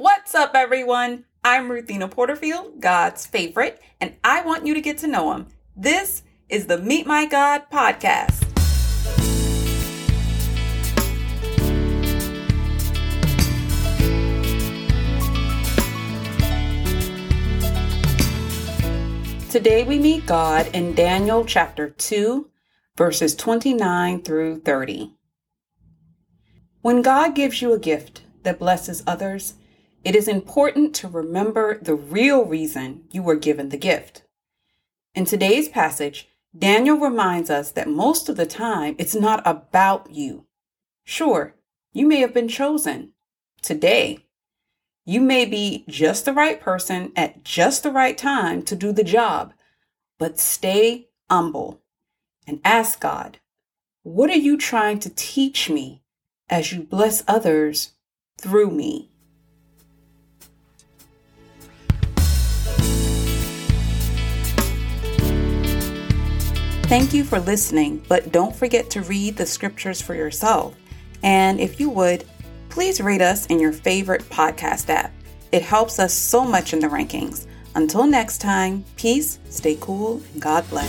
What's up, everyone? I'm Ruthina Porterfield, God's favorite, and I want you to get to know Him. This is the Meet My God podcast. Today we meet God in Daniel chapter 2, verses 29 through 30. When God gives you a gift that blesses others, it is important to remember the real reason you were given the gift. In today's passage, Daniel reminds us that most of the time it's not about you. Sure, you may have been chosen. Today, you may be just the right person at just the right time to do the job, but stay humble and ask God, what are you trying to teach me as you bless others through me? Thank you for listening, but don't forget to read the scriptures for yourself. And if you would, please rate us in your favorite podcast app. It helps us so much in the rankings. Until next time, peace, stay cool, and God bless.